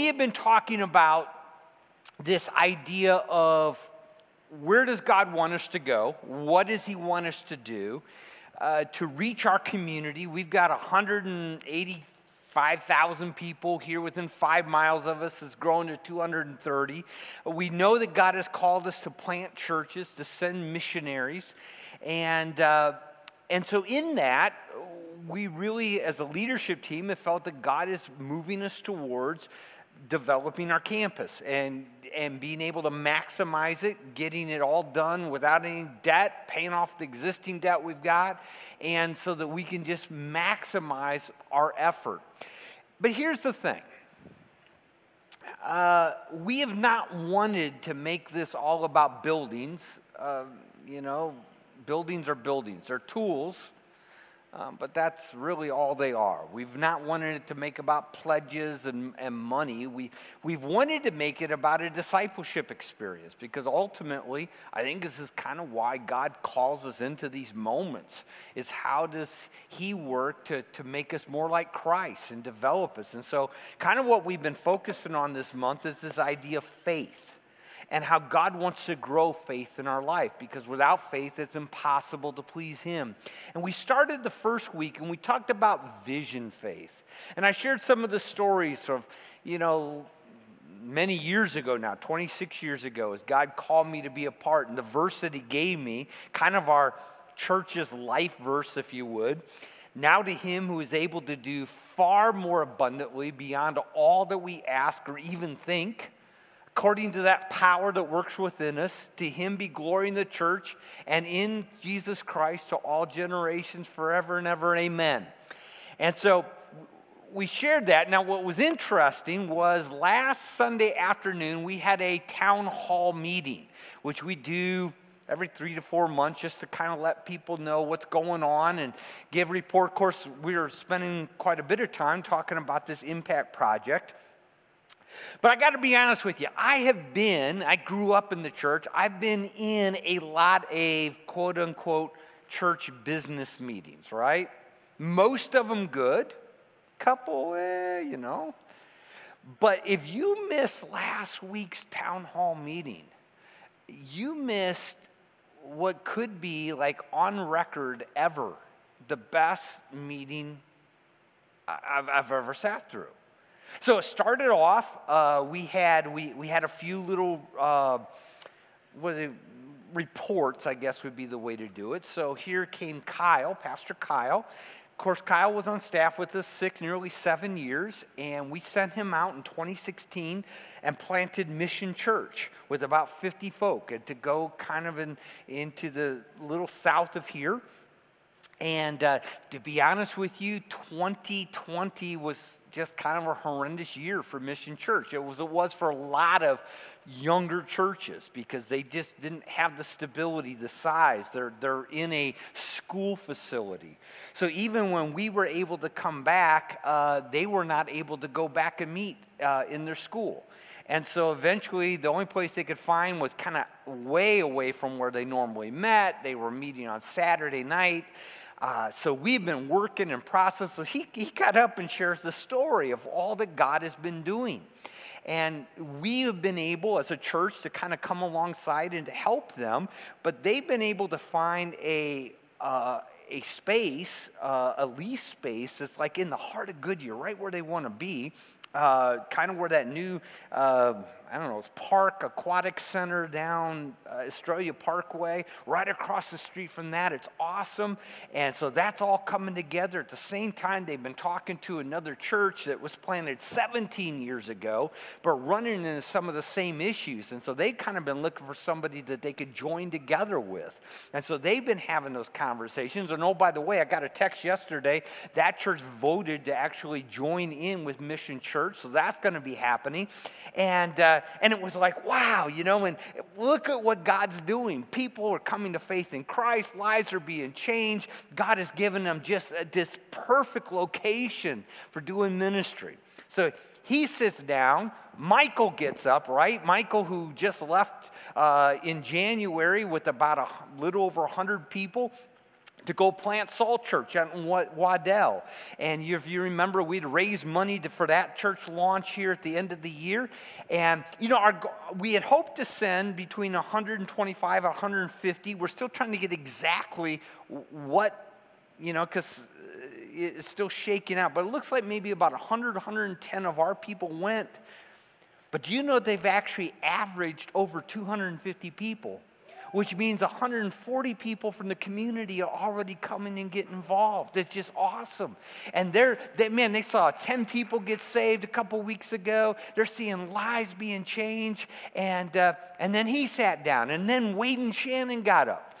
we have been talking about this idea of where does God want us to go? What does He want us to do? Uh, to reach our community, we've got 185,000 people here within five miles of us. It's grown to 230. We know that God has called us to plant churches, to send missionaries. And, uh, and so, in that, we really, as a leadership team, have felt that God is moving us towards developing our campus and, and being able to maximize it, getting it all done without any debt, paying off the existing debt we've got, and so that we can just maximize our effort. But here's the thing. Uh, we have not wanted to make this all about buildings. Uh, you know, buildings are buildings, they're tools um, but that's really all they are. We've not wanted it to make about pledges and, and money. We, we've wanted to make it about a discipleship experience because ultimately, I think this is kind of why God calls us into these moments is how does he work to, to make us more like Christ and develop us? And so kind of what we've been focusing on this month is this idea of faith and how God wants to grow faith in our life because without faith, it's impossible to please Him. And we started the first week and we talked about vision faith. And I shared some of the stories of, you know, many years ago now, 26 years ago, as God called me to be a part. And the verse that He gave me, kind of our church's life verse, if you would. Now to him who is able to do far more abundantly beyond all that we ask or even think, according to that power that works within us. To him be glory in the church and in Jesus Christ to all generations forever and ever. Amen. And so we shared that. Now, what was interesting was last Sunday afternoon, we had a town hall meeting, which we do every three to four months just to kind of let people know what's going on and give report. Of course, we were spending quite a bit of time talking about this impact project. But I got to be honest with you. I have been, I grew up in the church, I've been in a lot of quote unquote church business meetings, right? Most of them good, couple, eh, you know. But if you missed last week's town hall meeting, you missed what could be like on record ever the best meeting I've, I've ever sat through. So it started off, uh, we, had, we, we had a few little uh, it, reports, I guess would be the way to do it. So here came Kyle, Pastor Kyle. Of course, Kyle was on staff with us six, nearly seven years, and we sent him out in 2016 and planted Mission Church with about 50 folk and to go kind of in, into the little south of here. And uh, to be honest with you, 2020 was just kind of a horrendous year for Mission Church. It was, it was for a lot of younger churches because they just didn't have the stability, the size. They're, they're in a school facility. So even when we were able to come back, uh, they were not able to go back and meet uh, in their school. And so eventually, the only place they could find was kind of way away from where they normally met. They were meeting on Saturday night. Uh, so we've been working and process. So he, he got up and shares the story of all that God has been doing. And we have been able as a church to kind of come alongside and to help them, but they've been able to find a, uh, a space, uh, a lease space that's like in the heart of Goodyear, right where they want to be, uh, kind of where that new, uh, I don't know, Park Aquatic Center down uh, Estrella Parkway, right across the street from that. It's awesome. And so that's all coming together. At the same time, they've been talking to another church that was planted 17 years ago, but running into some of the same issues. And so they've kind of been looking for somebody that they could join together with. And so they've been having those conversations. And oh, by the way, I got a text yesterday. That church voted to actually join in with Mission Church church, so that's going to be happening. And, uh, and it was like, wow, you know, and look at what God's doing. People are coming to faith in Christ, lives are being changed. God has given them just a, this perfect location for doing ministry. So he sits down. Michael gets up, right? Michael, who just left uh, in January with about a little over 100 people, to go plant Salt Church out in Waddell. And if you remember, we'd raised money to, for that church launch here at the end of the year. And, you know, our, we had hoped to send between 125 and 150. We're still trying to get exactly what, you know, because uh, it's still shaking out. But it looks like maybe about 100, 110 of our people went. But do you know they've actually averaged over 250 people? Which means 140 people from the community are already coming and getting involved. It's just awesome. And they're, they, man, they saw 10 people get saved a couple weeks ago. They're seeing lives being changed. And, uh, and then he sat down, and then Wade and Shannon got up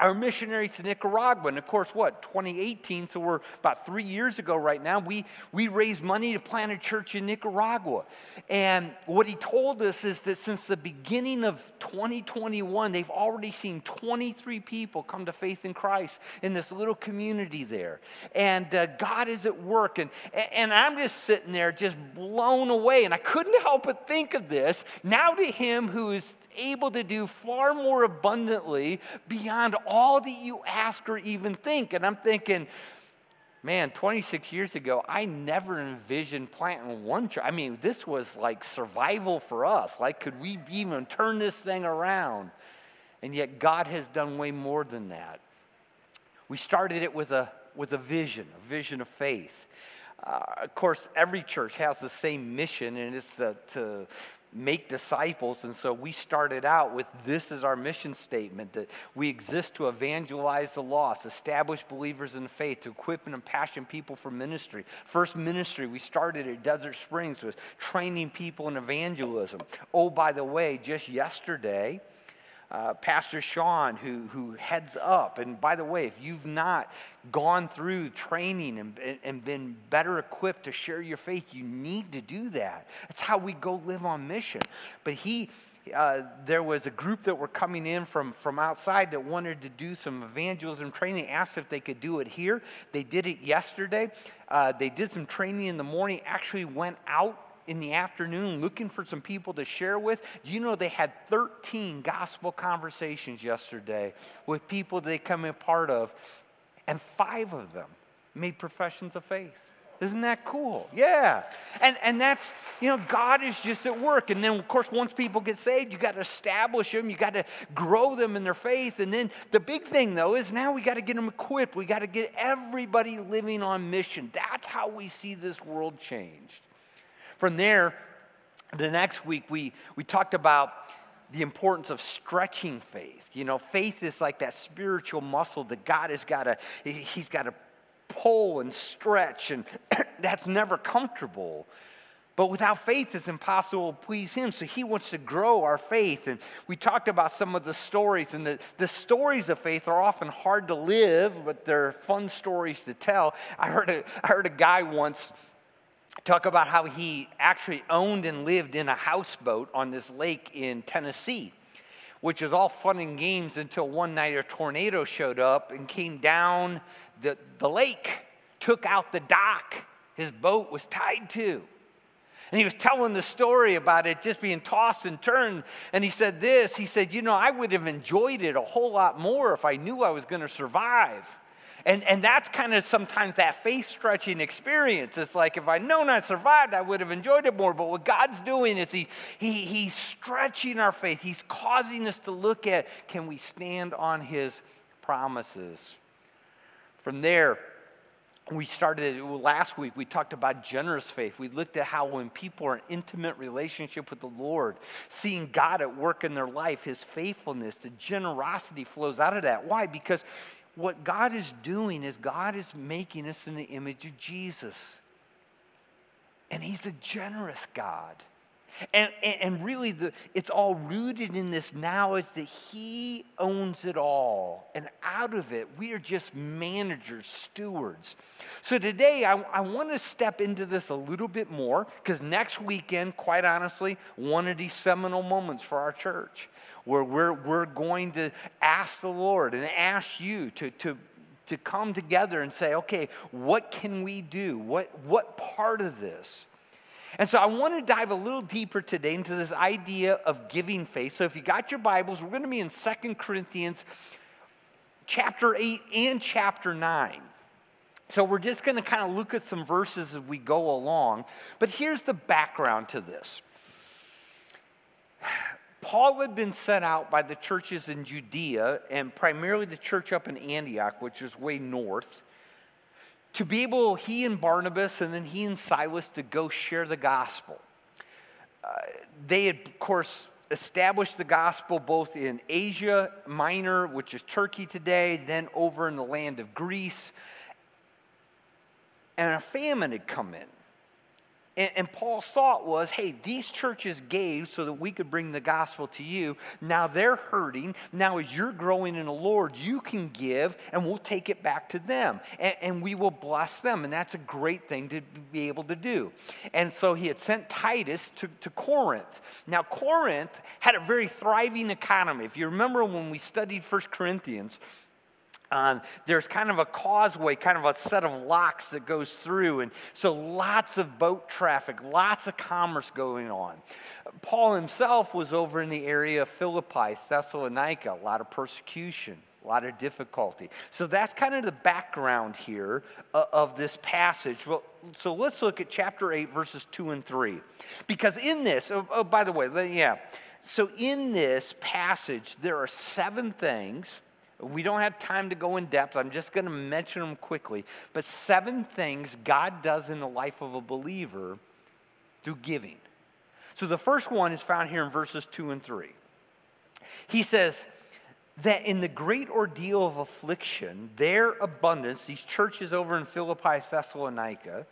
our missionary to Nicaragua. And of course, what, 2018, so we're about three years ago right now, we, we raised money to plant a church in Nicaragua. And what he told us is that since the beginning of 2021, they've already seen 23 people come to faith in Christ in this little community there. And uh, God is at work. And, and I'm just sitting there just blown away. And I couldn't help but think of this. Now to him who is able to do far more abundantly beyond all that you ask or even think. And I'm thinking, man, 26 years ago, I never envisioned planting one church. I mean, this was like survival for us. Like, could we even turn this thing around? And yet, God has done way more than that. We started it with a, with a vision, a vision of faith. Uh, of course, every church has the same mission, and it's the, to make disciples. And so we started out with this as our mission statement that we exist to evangelize the lost, establish believers in faith, to equip and impassion people for ministry. First ministry we started at Desert Springs was training people in evangelism. Oh, by the way, just yesterday, uh, Pastor Sean, who, who heads up. And by the way, if you've not gone through training and, and been better equipped to share your faith, you need to do that. That's how we go live on mission. But he, uh, there was a group that were coming in from, from outside that wanted to do some evangelism training, asked if they could do it here. They did it yesterday. Uh, they did some training in the morning, actually went out in the afternoon looking for some people to share with. Do you know they had 13 gospel conversations yesterday with people they come in part of, and five of them made professions of faith. Isn't that cool? Yeah. And, and that's, you know, God is just at work. And then, of course, once people get saved, you got to establish them, you got to grow them in their faith. And then the big thing, though, is now we got to get them equipped. We got to get everybody living on mission. That's how we see this world changed. From there, the next week, we, we talked about the importance of stretching faith. You know, faith is like that spiritual muscle that God has got to, He's got to pull and stretch, and that's never comfortable. But without faith, it's impossible to please Him. So He wants to grow our faith. And we talked about some of the stories, and the, the stories of faith are often hard to live, but they're fun stories to tell. I heard a, I heard a guy once talk about how he actually owned and lived in a houseboat on this lake in Tennessee, which is all fun and games until one night a tornado showed up and came down the, the lake, took out the dock his boat was tied to. And he was telling the story about it just being tossed and turned. And he said this he said, You know, I would have enjoyed it a whole lot more if I knew I was going to survive. And, and that's kind of sometimes that faith stretching experience. It's like if I'd known I survived, I would have enjoyed it more. But what God's doing is he, he, He's stretching our faith. He's causing us to look at can we stand on His promises? From there, we started last week, we talked about generous faith. We looked at how when people are in intimate relationship with the Lord, seeing God at work in their life, His faithfulness, the generosity flows out of that. Why? Because what God is doing is God is making us in the image of Jesus. And He's a generous God. And, and, and, really, the, it's all rooted in this knowledge that He owns it all. And out of it, we are just managers, stewards. So today, I, I want to step into this a little bit more because next weekend, quite honestly, one of these seminal moments for our church where we're, we're going to ask the Lord and ask you to, to, to come together and say, okay, what can we do? What, what part of this? And so I want to dive a little deeper today into this idea of giving faith. So if you got your Bibles, we're going to be in Second Corinthians chapter 8 and chapter 9. So we're just going to kind of look at some verses as we go along. But here's the background to this. Paul had been sent out by the churches in Judea and primarily the church up in Antioch, which is way north, to be able, he and Barnabas, and then he and Silas, to go share the gospel. Uh, they had, of course, established the gospel both in Asia Minor, which is Turkey today, then over in the land of Greece. And a famine had come in. And, and, Paul's thought was hey, these churches gave so that we could bring the gospel to you. Now they're hurting. Now, as you're growing in the Lord, you can give and we'll take it back to them and, and we will bless them. And that's a great thing to be able to do. And so he had sent Titus to, to Corinth. Now, Corinth had a very thriving economy. If you remember when we studied First Corinthians, on, there's kind of a causeway, kind of a set of locks that goes through. And so lots of boat traffic, lots of commerce going on. Paul himself was over in the area of Philippi, Thessalonica, a lot of persecution. A lot of difficulty. So that's kind of the background here uh, of this passage. Well, so let's look at chapter 8, verses 2 and 3. Because in this, oh, oh by the way, yeah. So in this passage, there are seven things we don't have time to go in depth. I'm just going to mention them quickly. But seven things God does in the life of a believer through giving. So the first one is found here in verses 2 and 3. He says, that in the great ordeal of affliction, their abundance, these churches over in Philippi, Thessalonica,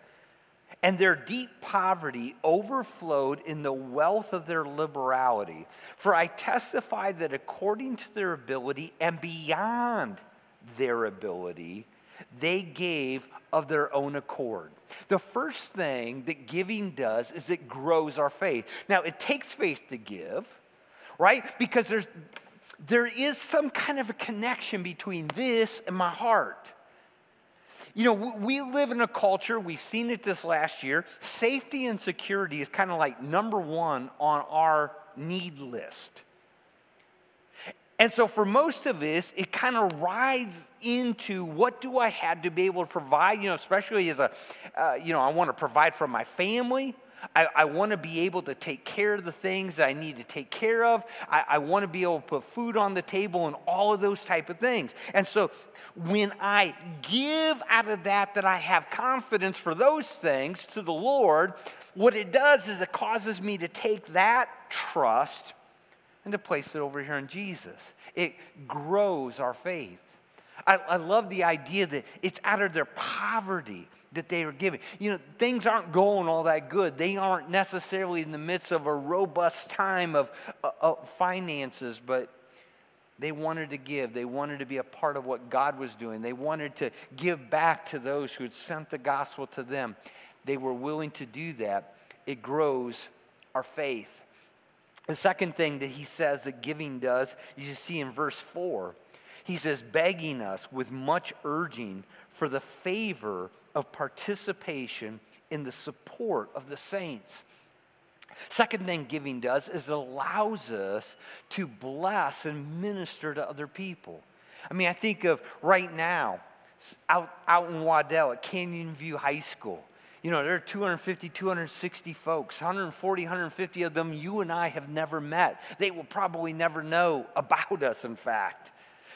and their deep poverty overflowed in the wealth of their liberality. For I testify that according to their ability and beyond their ability, they gave of their own accord. The first thing that giving does is it grows our faith. Now, it takes faith to give, right? Because there's there is some kind of a connection between this and my heart. You know, we live in a culture, we've seen it this last year, safety and security is kind of like number one on our need list. And so for most of us, it kind of rides into what do I have to be able to provide, you know, especially as a, uh, you know, I want to provide for my family. I, I want to be able to take care of the things that I need to take care of. I, I want to be able to put food on the table and all of those type of things. And so when I give out of that, that I have confidence for those things to the Lord, what it does is it causes me to take that trust and to place it over here in Jesus. It grows our faith. I, I love the idea that it's out of their poverty that they are giving. You know, things aren't going all that good. They aren't necessarily in the midst of a robust time of, uh, of finances, but they wanted to give. They wanted to be a part of what God was doing. They wanted to give back to those who had sent the gospel to them. They were willing to do that. It grows our faith. The second thing that he says that giving does, you see in verse 4. He says, begging us with much urging for the favor of participation in the support of the saints. Second thing giving does is it allows us to bless and minister to other people. I mean, I think of right now, out, out in Waddell at Canyon View High School. You know, there are 250, 260 folks, 140, 150 of them you and I have never met. They will probably never know about us, in fact.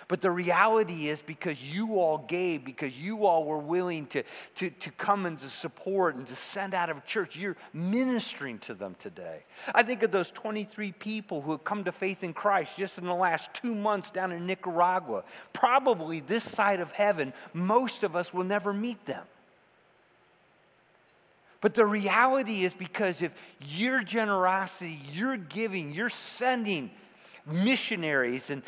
But the reality is because you all gave, because you all were willing to, to, to come and to support and to send out of church, you're ministering to them today. I think of those 23 people who have come to faith in Christ just in the last two months down in Nicaragua. Probably this side of heaven, most of us will never meet them. But the reality is because if your generosity, your giving, you're sending missionaries and,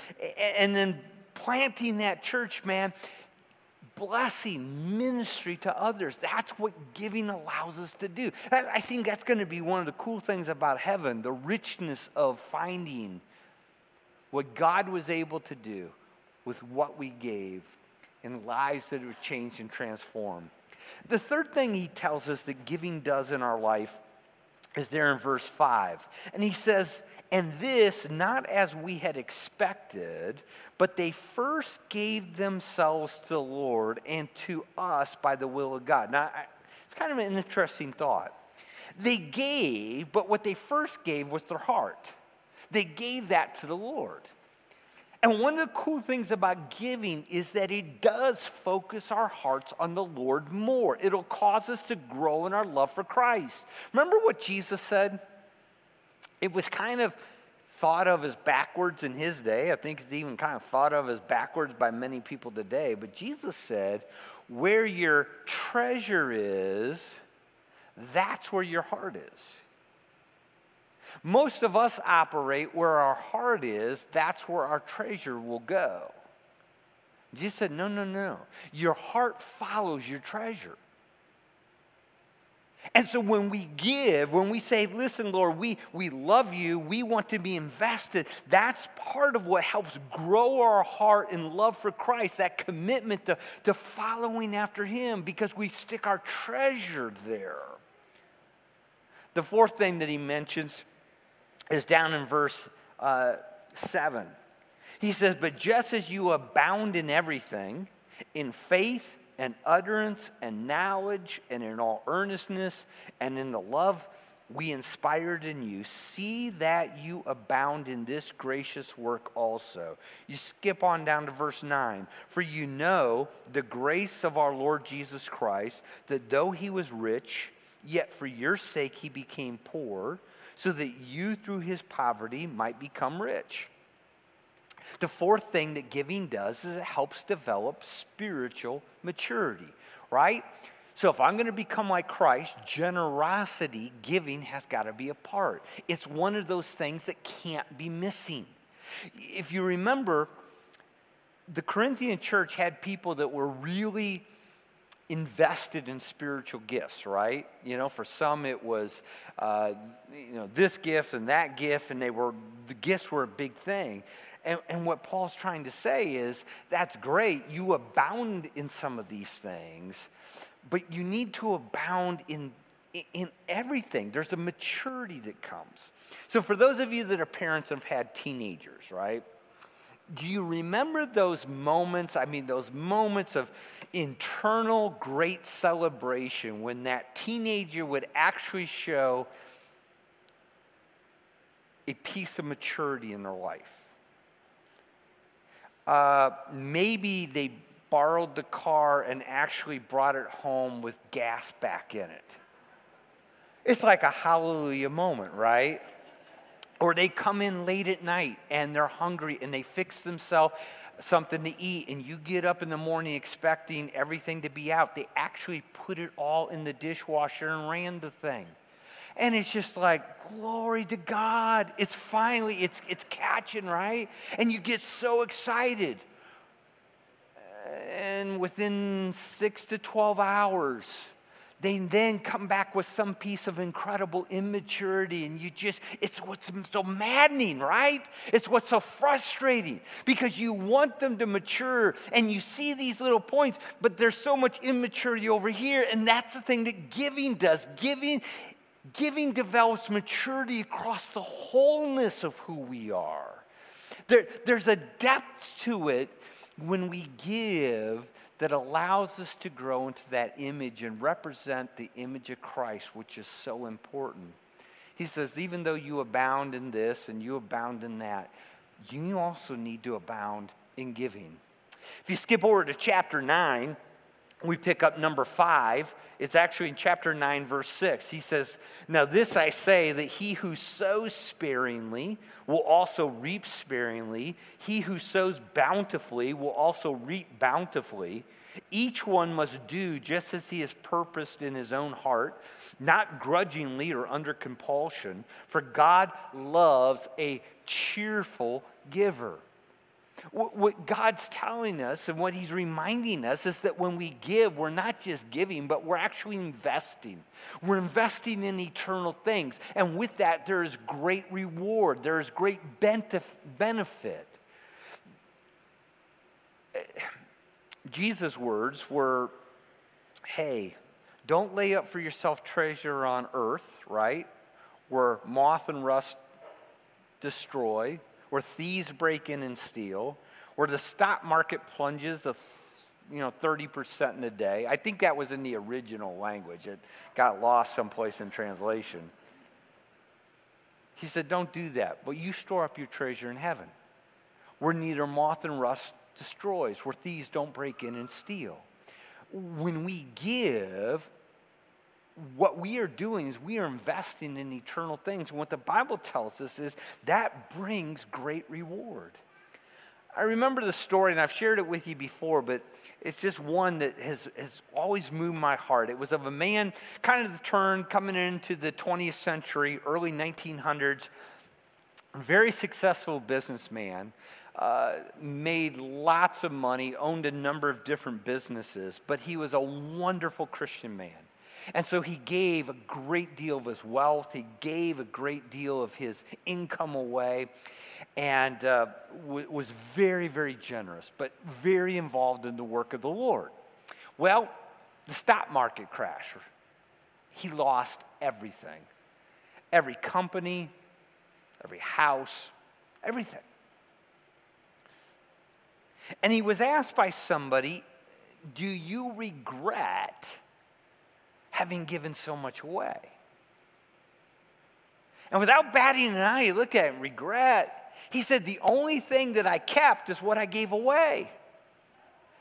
and then planting that church, man, blessing, ministry to others. That's what giving allows us to do. I think that's going to be one of the cool things about heaven the richness of finding what God was able to do with what we gave and lives that were changed and transformed. The third thing he tells us that giving does in our life is there in verse 5. And he says, And this not as we had expected, but they first gave themselves to the Lord and to us by the will of God. Now, it's kind of an interesting thought. They gave, but what they first gave was their heart. They gave that to the Lord. And one of the cool things about giving is that it does focus our hearts on the Lord more. It'll cause us to grow in our love for Christ. Remember what Jesus said? It was kind of thought of as backwards in his day. I think it's even kind of thought of as backwards by many people today. But Jesus said, Where your treasure is, that's where your heart is. Most of us operate where our heart is, that's where our treasure will go. Jesus said, No, no, no. Your heart follows your treasure. And so when we give, when we say, listen, Lord, we, we love you, we want to be invested, that's part of what helps grow our heart in love for Christ, that commitment to, to following after Him because we stick our treasure there. The fourth thing that he mentions is down in verse uh, 7. He says, But just as you abound in everything, in faith and utterance and knowledge and in all earnestness and in the love we inspired in you, see that you abound in this gracious work also. You skip on down to verse 9. For you know the grace of our Lord Jesus Christ, that though he was rich, yet for your sake he became poor so that you through his poverty might become rich. The fourth thing that giving does is it helps develop spiritual maturity, right? So if I'm going to become like Christ, generosity, giving has got to be a part. It's one of those things that can't be missing. If you remember, the Corinthian church had people that were really invested in spiritual gifts, right? You know, for some it was, uh, you know, this gift and that gift, and they were the gifts were a big thing. And, and what Paul's trying to say is that's great. You abound in some of these things, but you need to abound in in everything. There's a maturity that comes. So, for those of you that are parents and have had teenagers, right? Do you remember those moments? I mean, those moments of internal great celebration when that teenager would actually show a piece of maturity in their life. Uh, maybe they borrowed the car and actually brought it home with gas back in it. It's like a hallelujah moment, right? Or they come in late at night and they're hungry and they fix themselves something to eat and you get up in the morning expecting everything to be out. They actually put it all in the dishwasher and ran the thing. And it's just like, glory to God. It's finally, it's, it's catching, right? And you get so excited. And within six to 12 hours, they then come back with some piece of incredible immaturity and you just it's what's so maddening right it's what's so frustrating because you want them to mature and you see these little points but there's so much immaturity over here and that's the thing that giving does giving giving develops maturity across the wholeness of who we are there, there's a depth to it when we give that allows us to grow into that image and represent the image of Christ, which is so important. He says, even though you abound in this and you abound in that, you also need to abound in giving. If you skip over to chapter 9, we pick up number five. It's actually in chapter 9, verse 6. He says, Now this I say that he who sows sparingly will also reap sparingly. He who sows bountifully will also reap bountifully. Each one must do just as he has purposed in his own heart, not grudgingly or under compulsion, for God loves a cheerful giver. What God's telling us and what He's reminding us is that when we give, we're not just giving, but we're actually investing. We're investing in eternal things. And with that, there is great reward, there is great benefit. Eh, Jesus' words were hey, don't lay up for yourself treasure on earth, right? where moth and rust destroy, where thieves break in and steal, where the stock market plunges of you know 30% in a day. I think that was in the original language. It got lost someplace in translation. He said, Don't do that, but you store up your treasure in heaven, where neither moth and rust destroys, where thieves don't break in and steal. When we give, what we are doing is we are investing in eternal things. And what the Bible tells us is that brings great reward. I remember the story, and I've shared it with you before, but it's just one that has, has always moved my heart. It was of a man, kind of the turn coming into the 20th century, early 1900s, very successful businessman, uh, made lots of money, owned a number of different businesses, but he was a wonderful Christian man. And so he gave a great deal of his wealth, he gave a great deal of his income away, and uh, w- was very, very generous, but very involved in the work of the Lord. Well, the stock market crashed. He lost everything every company, every house, everything. And he was asked by somebody, Do you regret? Having given so much away. And without batting an eye, you look at him, regret. He said, The only thing that I kept is what I gave away.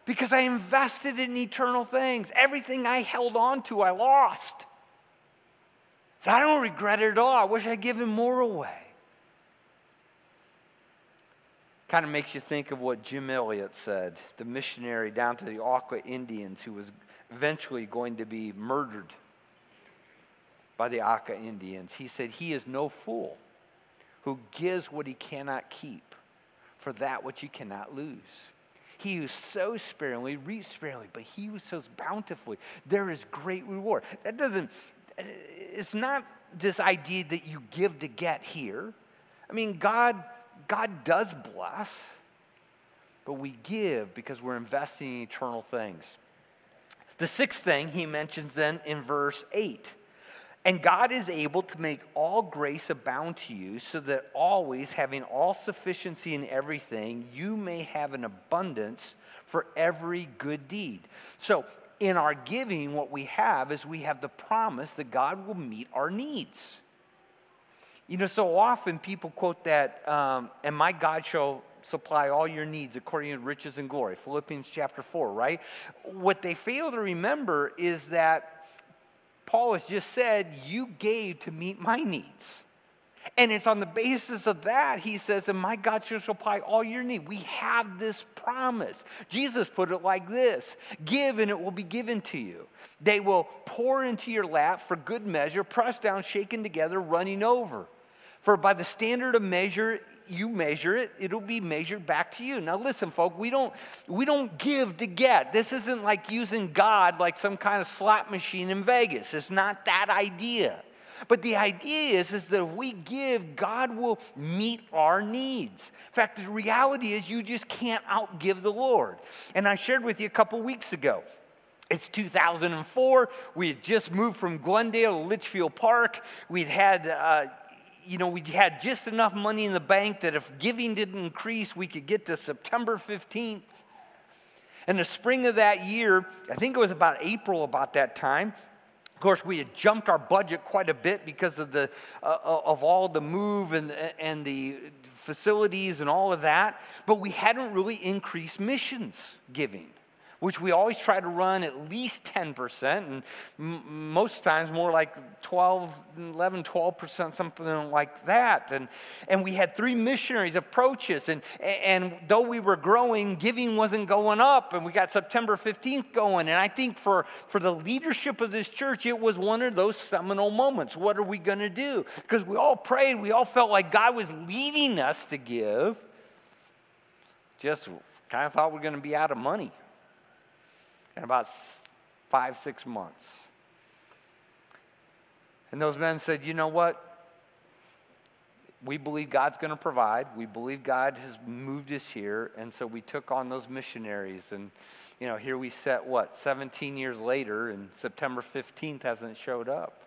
Because I invested in eternal things. Everything I held on to, I lost. So I don't regret it at all. I wish I'd given more away. Kind of makes you think of what Jim Elliot said, the missionary down to the Auca Indians who was eventually going to be murdered by the Auca Indians. He said, He is no fool who gives what he cannot keep for that which he cannot lose. He who sows sparingly reaps sparingly, but he who sows bountifully, there is great reward. That doesn't, it's not this idea that you give to get here. I mean, God, God does bless, but we give because we're investing in eternal things. The sixth thing he mentions then in verse 8. And God is able to make all grace abound to you, so that always, having all sufficiency in everything, you may have an abundance for every good deed. So, in our giving, what we have is we have the promise that God will meet our needs. You know, so often people quote that, um, and my God shall supply all your needs according to riches and glory. Philippians chapter 4, right? What they fail to remember is that Paul has just said, You gave to meet my needs. And it's on the basis of that, he says, And my God shall supply all your need. We have this promise. Jesus put it like this Give, and it will be given to you. They will pour into your lap for good measure, pressed down, shaken together, running over. For by the standard of measure you measure it, it'll be measured back to you. Now listen, folk, we don't we don't give to get. This isn't like using God like some kind of slot machine in Vegas. It's not that idea. But the idea is, is that if we give, God will meet our needs. In fact, the reality is you just can't outgive the Lord. And I shared with you a couple weeks ago. It's 2004. We had just moved from Glendale to Litchfield Park. We'd had uh, you know, we had just enough money in the bank that if giving didn't increase, we could get to September 15th. In the spring of that year, I think it was about April about that time, of course, we had jumped our budget quite a bit because of, the, uh, uh of all the move and, and the facilities and all of that, but we hadn't really increased missions giving which we always try to run at least 10%, and m- most times more like 12, 11, 12%, something like that. And, and we had three missionaries approach us, and, and though we were growing, giving wasn't going up, and we got September 15th going. And I think for, for the leadership of this church, it was one of those seminal moments. What are we going to do? Because we all prayed, we all felt like God was leading us to give. Just kind of thought we are going to be out of money in about five, six months. And those men said, You know what? We believe God's going to provide. We believe God has moved us here. And so we took on those missionaries. And, you know, here we set what, 17 years later, and September 15th hasn't showed up.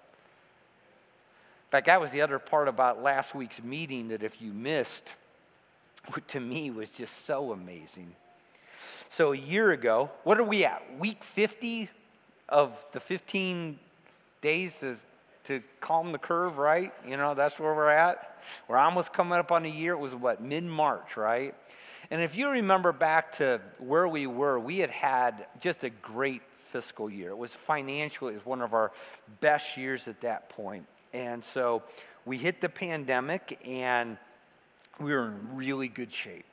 In fact, that was the other part about last week's meeting that if you missed, to me was just so amazing. So a year ago, what are we at? Week 50 of the 15 days to, to calm the curve, right? You know, that's where we're at. We're almost coming up on a year. It was what, mid March, right? And if you remember back to where we were, we had had just a great fiscal year. It was financially, it was one of our best years at that point. And so we hit the pandemic and we were in really good shape.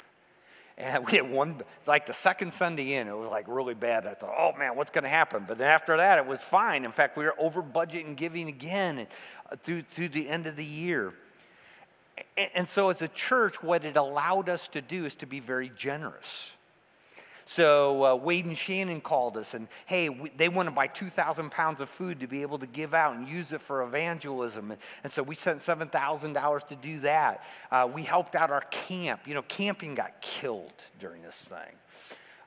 And we had one, like the second Sunday in, it was like really bad. I thought, oh man, what's going to happen? But then after that, it was fine. In fact, we were over budget and giving again uh, through, through the end of the year. And so, as a church, what it allowed us to do is to be very generous. So uh, Wade and Shannon called us, and hey, we, they want to buy 2,000 pounds of food to be able to give out and use it for evangelism. And, and so we sent $7,000 to do that. Uh, we helped out our camp. You know, camping got killed during this thing.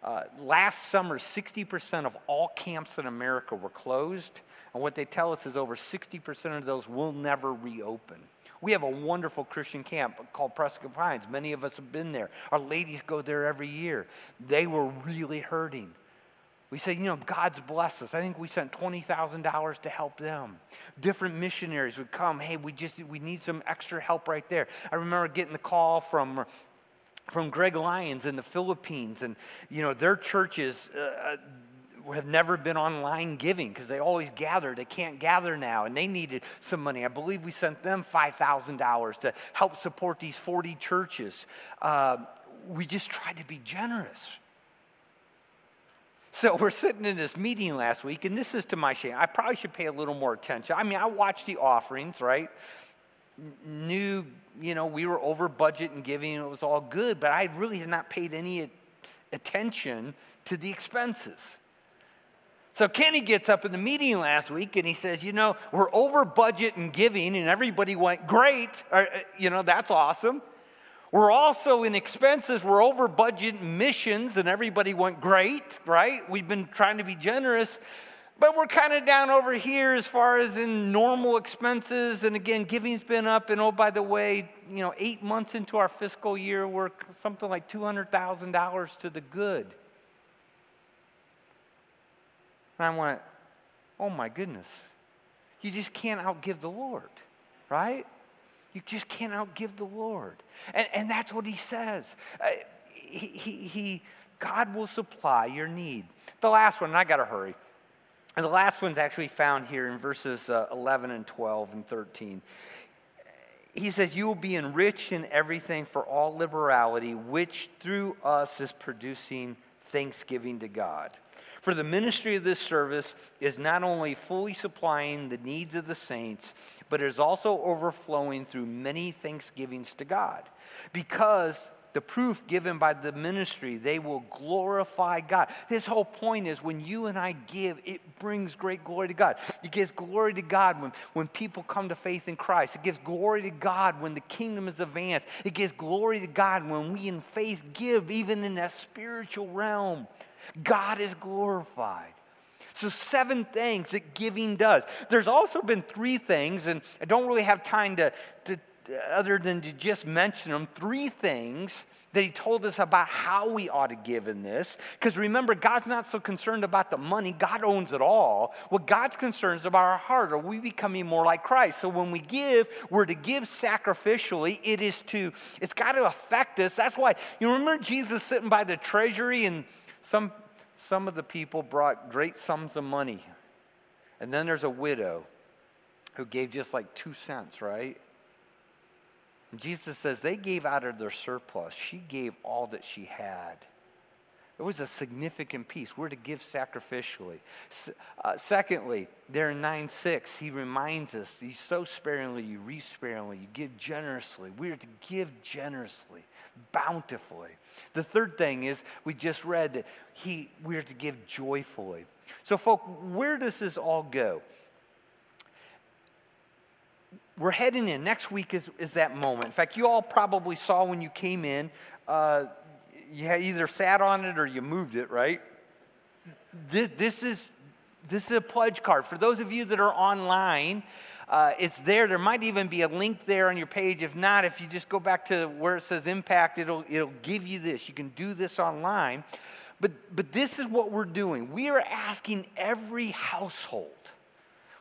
Uh, last summer, 60% of all camps in America were closed. And what they tell us is over 60% of those will never reopen. We have a wonderful Christian camp called Prescott Pines. Many of us have been there. Our ladies go there every year. They were really hurting. We said, you know, God's blessed us. I think we sent $20,000 to help them. Different missionaries would come. Hey, we just, we need some extra help right there. I remember getting the call from, from Greg Lyons in the Philippines. And, you know, their churches, uh, have never been online giving because they always gather. They can't gather now, and they needed some money. I believe we sent them $5,000 to help support these 40 churches. Uh, we just tried to be generous. So we're sitting in this meeting last week, and this is to my shame. I probably should pay a little more attention. I mean, I watched the offerings, right? Knew, you know, we were over budget and giving, and it was all good, but I really had not paid any attention to the expenses. So Kenny gets up in the meeting last week and he says, You know, we're over budget and giving, and everybody went, Great. Or, uh, you know, that's awesome. We're also in expenses, we're over budget in missions, and everybody went, Great, right? We've been trying to be generous. But we're kind of down over here as far as in normal expenses. And again, giving's been up. And oh, by the way, you know, eight months into our fiscal year, we're something like $200,000 to the good. And I went, oh my goodness. You just can't outgive the Lord, right? You just can't outgive the Lord. And, and that's what he says. Uh, he, he, he, God will supply your need. The last one, I got to hurry. And the last one's actually found here in verses uh, 11 and 12 and 13. He says, You will be enriched in everything for all liberality, which through us is producing thanksgiving to God. For the ministry of this service is not only fully supplying the needs of the saints, but is also overflowing through many thanksgivings to God. Because the proof given by the ministry, they will glorify God. This whole point is when you and I give, it brings great glory to God. It gives glory to God when, when people come to faith in Christ. It gives glory to God when the kingdom is advanced. It gives glory to God when we in faith give, even in that spiritual realm. God is glorified. So, seven things that giving does. There's also been three things, and I don't really have time to, to other than to just mention them, three things that he told us about how we ought to give in this. Because remember, God's not so concerned about the money, God owns it all. What God's concerned is about our heart. Are we becoming more like Christ? So when we give, we're to give sacrificially. It is to, it's got to affect us. That's why, you remember Jesus sitting by the treasury and some, some of the people brought great sums of money. And then there's a widow who gave just like two cents, right? And Jesus says they gave out of their surplus. She gave all that she had. It was a significant piece. We're to give sacrificially. Uh, secondly, there in 9 6, he reminds us you sow sparingly, you reap sparingly, you give generously. We are to give generously bountifully. The third thing is we just read that he we are to give joyfully. So, folk, where does this all go? We're heading in. Next week is, is that moment. In fact, you all probably saw when you came in, uh, you either sat on it or you moved it, right? This, this, is, this is a pledge card. For those of you that are online, Uh, it's there. There might even be a link there on your page. If not, if you just go back to where it says impact, it'll, it'll give you this. You can do this online. But, but this is what we're doing. We are asking every household,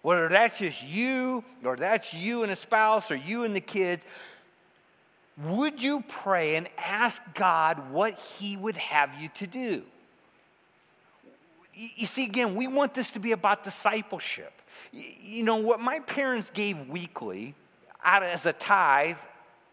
whether that's just you, or that's you and a spouse, or you and the kids, would you pray and ask God what He would have you to do? You see, again, we want this to be about discipleship. You know, what my parents gave weekly out as a tithe,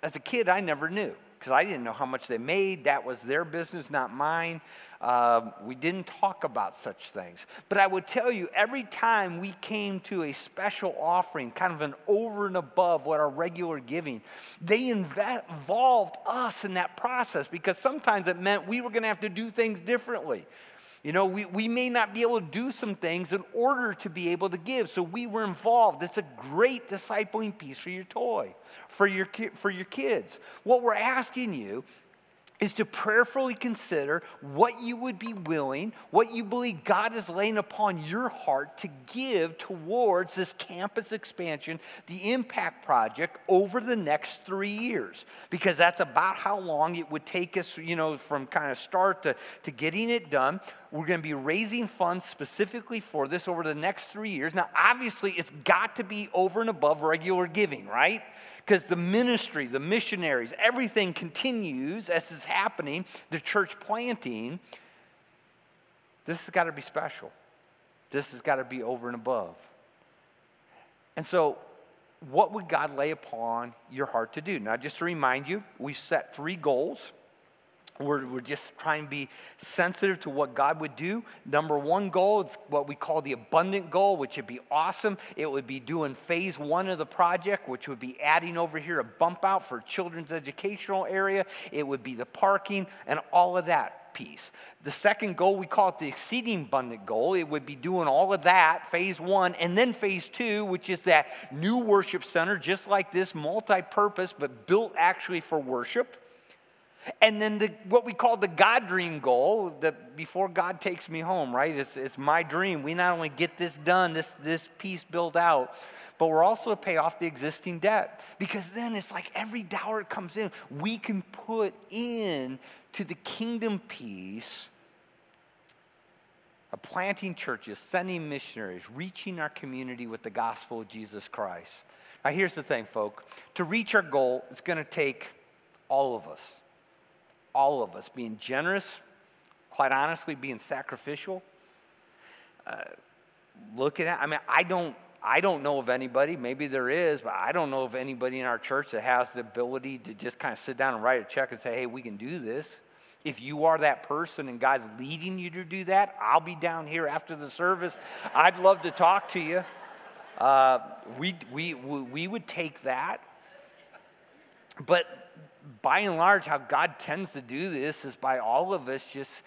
as a kid, I never knew because I didn't know how much they made. That was their business, not mine. Uh, we didn't talk about such things. But I would tell you, every time we came to a special offering, kind of an over and above what our regular giving, they involved us in that process because sometimes it meant we were going to have to do things differently. You know, we, we may not be able to do some things in order to be able to give. So we were involved. It's a great discipling piece for your toy, for your, for your kids. What we're asking you is to prayerfully consider what you would be willing, what you believe God is laying upon your heart to give towards this campus expansion, the Impact Project, over the next three years. Because that's about how long it would take us, you know, from kind of start to, to getting it done. We're going to be raising funds specifically for this over the next three years. Now, obviously, it's got to be over and above regular giving, right? Because the ministry, the missionaries, everything continues as is happening, the church planting. This has got to be special. This has got to be over and above. And so, what would God lay upon your heart to do? Now, just to remind you, we set three goals. We're, we're just trying to be sensitive to what God would do. Number one goal is what we call the abundant goal, which would be awesome. It would be doing phase one of the project, which would be adding over here a bump out for children's educational area. It would be the parking and all of that piece. The second goal, we call it the exceeding abundant goal. It would be doing all of that, phase one, and then phase two, which is that new worship center, just like this, multi purpose, but built actually for worship. And then the, what we call the God dream goal, that before God takes me home, right? It's, it's my dream. We not only get this done, this, this piece built out, but we're also to pay off the existing debt. Because then it's like every dollar that comes in, we can put in to the kingdom piece of planting churches, sending missionaries, reaching our community with the gospel of Jesus Christ. Now, here's the thing, folk. To reach our goal, it's going to take all of us all of us, being generous, quite honestly, being sacrificial. Uh, looking at, I mean, I don't, I don't know of anybody, maybe there is, but I don't know of anybody in our church that has the ability to just kind of sit down and write a check and say, hey, we can do this. If you are that person and God's leading you to do that, I'll be down here after the service. I'd love to talk to you. Uh, we, we, we would take that. But by and large, how God tends to do this is by all of us just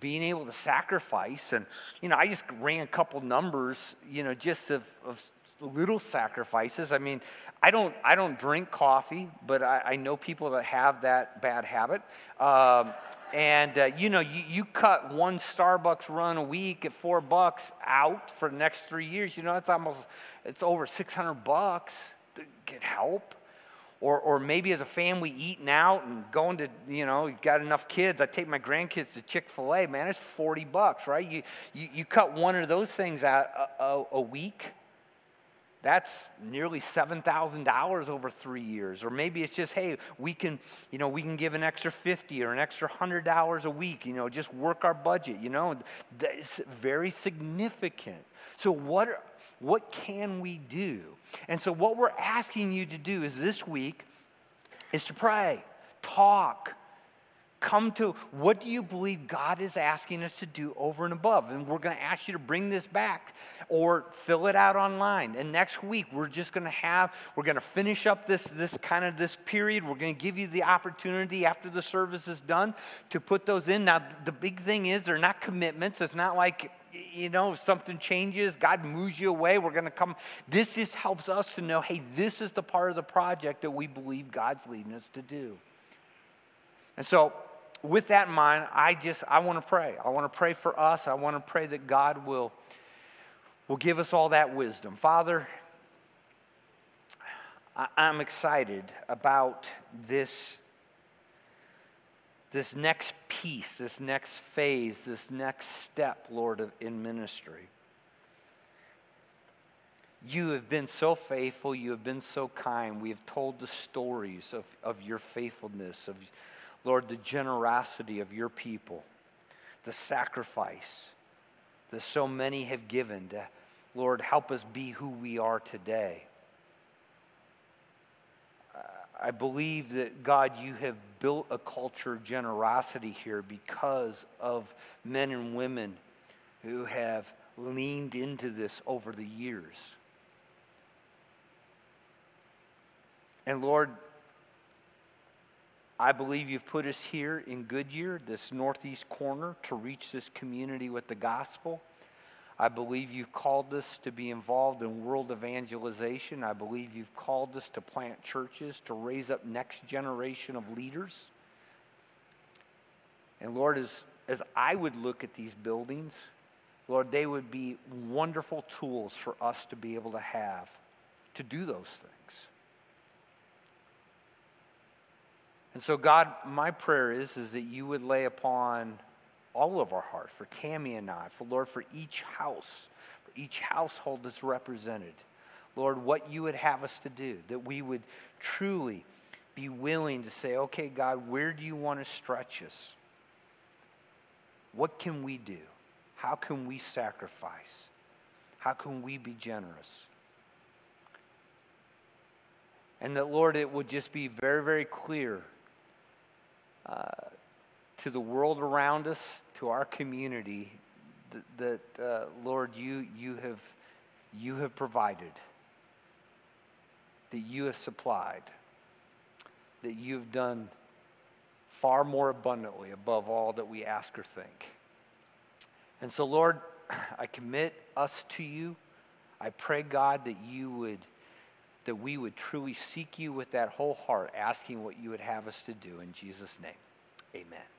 being able to sacrifice. And, you know, I just ran a couple numbers, you know, just of, of little sacrifices. I mean, I don't, I don't drink coffee, but I, I know people that have that bad habit. Um, and uh, you know, you, you cut one Starbucks run a week at four bucks out for the next three years. You know, it's almost, it's over 600 bucks to get help. Or, or maybe as a family eating out and going to, you know, you've got enough kids. I take my grandkids to Chick fil A, man, it's 40 bucks, right? You, you, you cut one of those things out a, a, a week, that's nearly $7,000 over three years. Or maybe it's just, hey, we can, you know, we can give an extra 50 or an extra $100 a week, you know, just work our budget, you know. That's very significant. So, what, what can we do? And so, what we're asking you to do is this week is to pray, talk, come to what do you believe God is asking us to do over and above? And we're going to ask you to bring this back or fill it out online. And next week we're just going to have we're going to finish up this this kind of this period. We're going to give you the opportunity after the service is done to put those in. Now the big thing is they're not commitments. It's not like you know, something changes, God moves you away, we're going to come. This just helps us to know hey, this is the part of the project that we believe God's leading us to do. And so, with that in mind, I just I want to pray. I want to pray for us. I want to pray that God will will give us all that wisdom. Father, I'm excited about this, this next piece, this next phase, this next step, Lord, in ministry. You have been so faithful. You have been so kind. We have told the stories of, of your faithfulness, of, Lord, the generosity of your people, the sacrifice that so many have given to, Lord, help us be who we are today. I believe that, God, you have built a culture of generosity here because of men and women who have leaned into this over the years. And Lord, I believe you've put us here in Goodyear, this northeast corner, to reach this community with the gospel. I believe you've called us to be involved in world evangelization. I believe you've called us to plant churches, to raise up next generation of leaders. And Lord, as, as I would look at these buildings, Lord, they would be wonderful tools for us to be able to have to do those things. And so, God, my prayer is, is that you would lay upon all of our hearts, for Tammy and I, for Lord, for each house, for each household that's represented. Lord, what you would have us to do, that we would truly be willing to say, okay, God, where do you want to stretch us? What can we do? How can we sacrifice? How can we be generous? And that, Lord, it would just be very, very clear uh, to the world around us, to our community, that, that uh, Lord, you, you, have, you have provided, that you have supplied, that you have done far more abundantly above all that we ask or think. And so, Lord, I commit us to you. I pray, God, that you would that we would truly seek you with that whole heart, asking what you would have us to do. In Jesus' name, amen.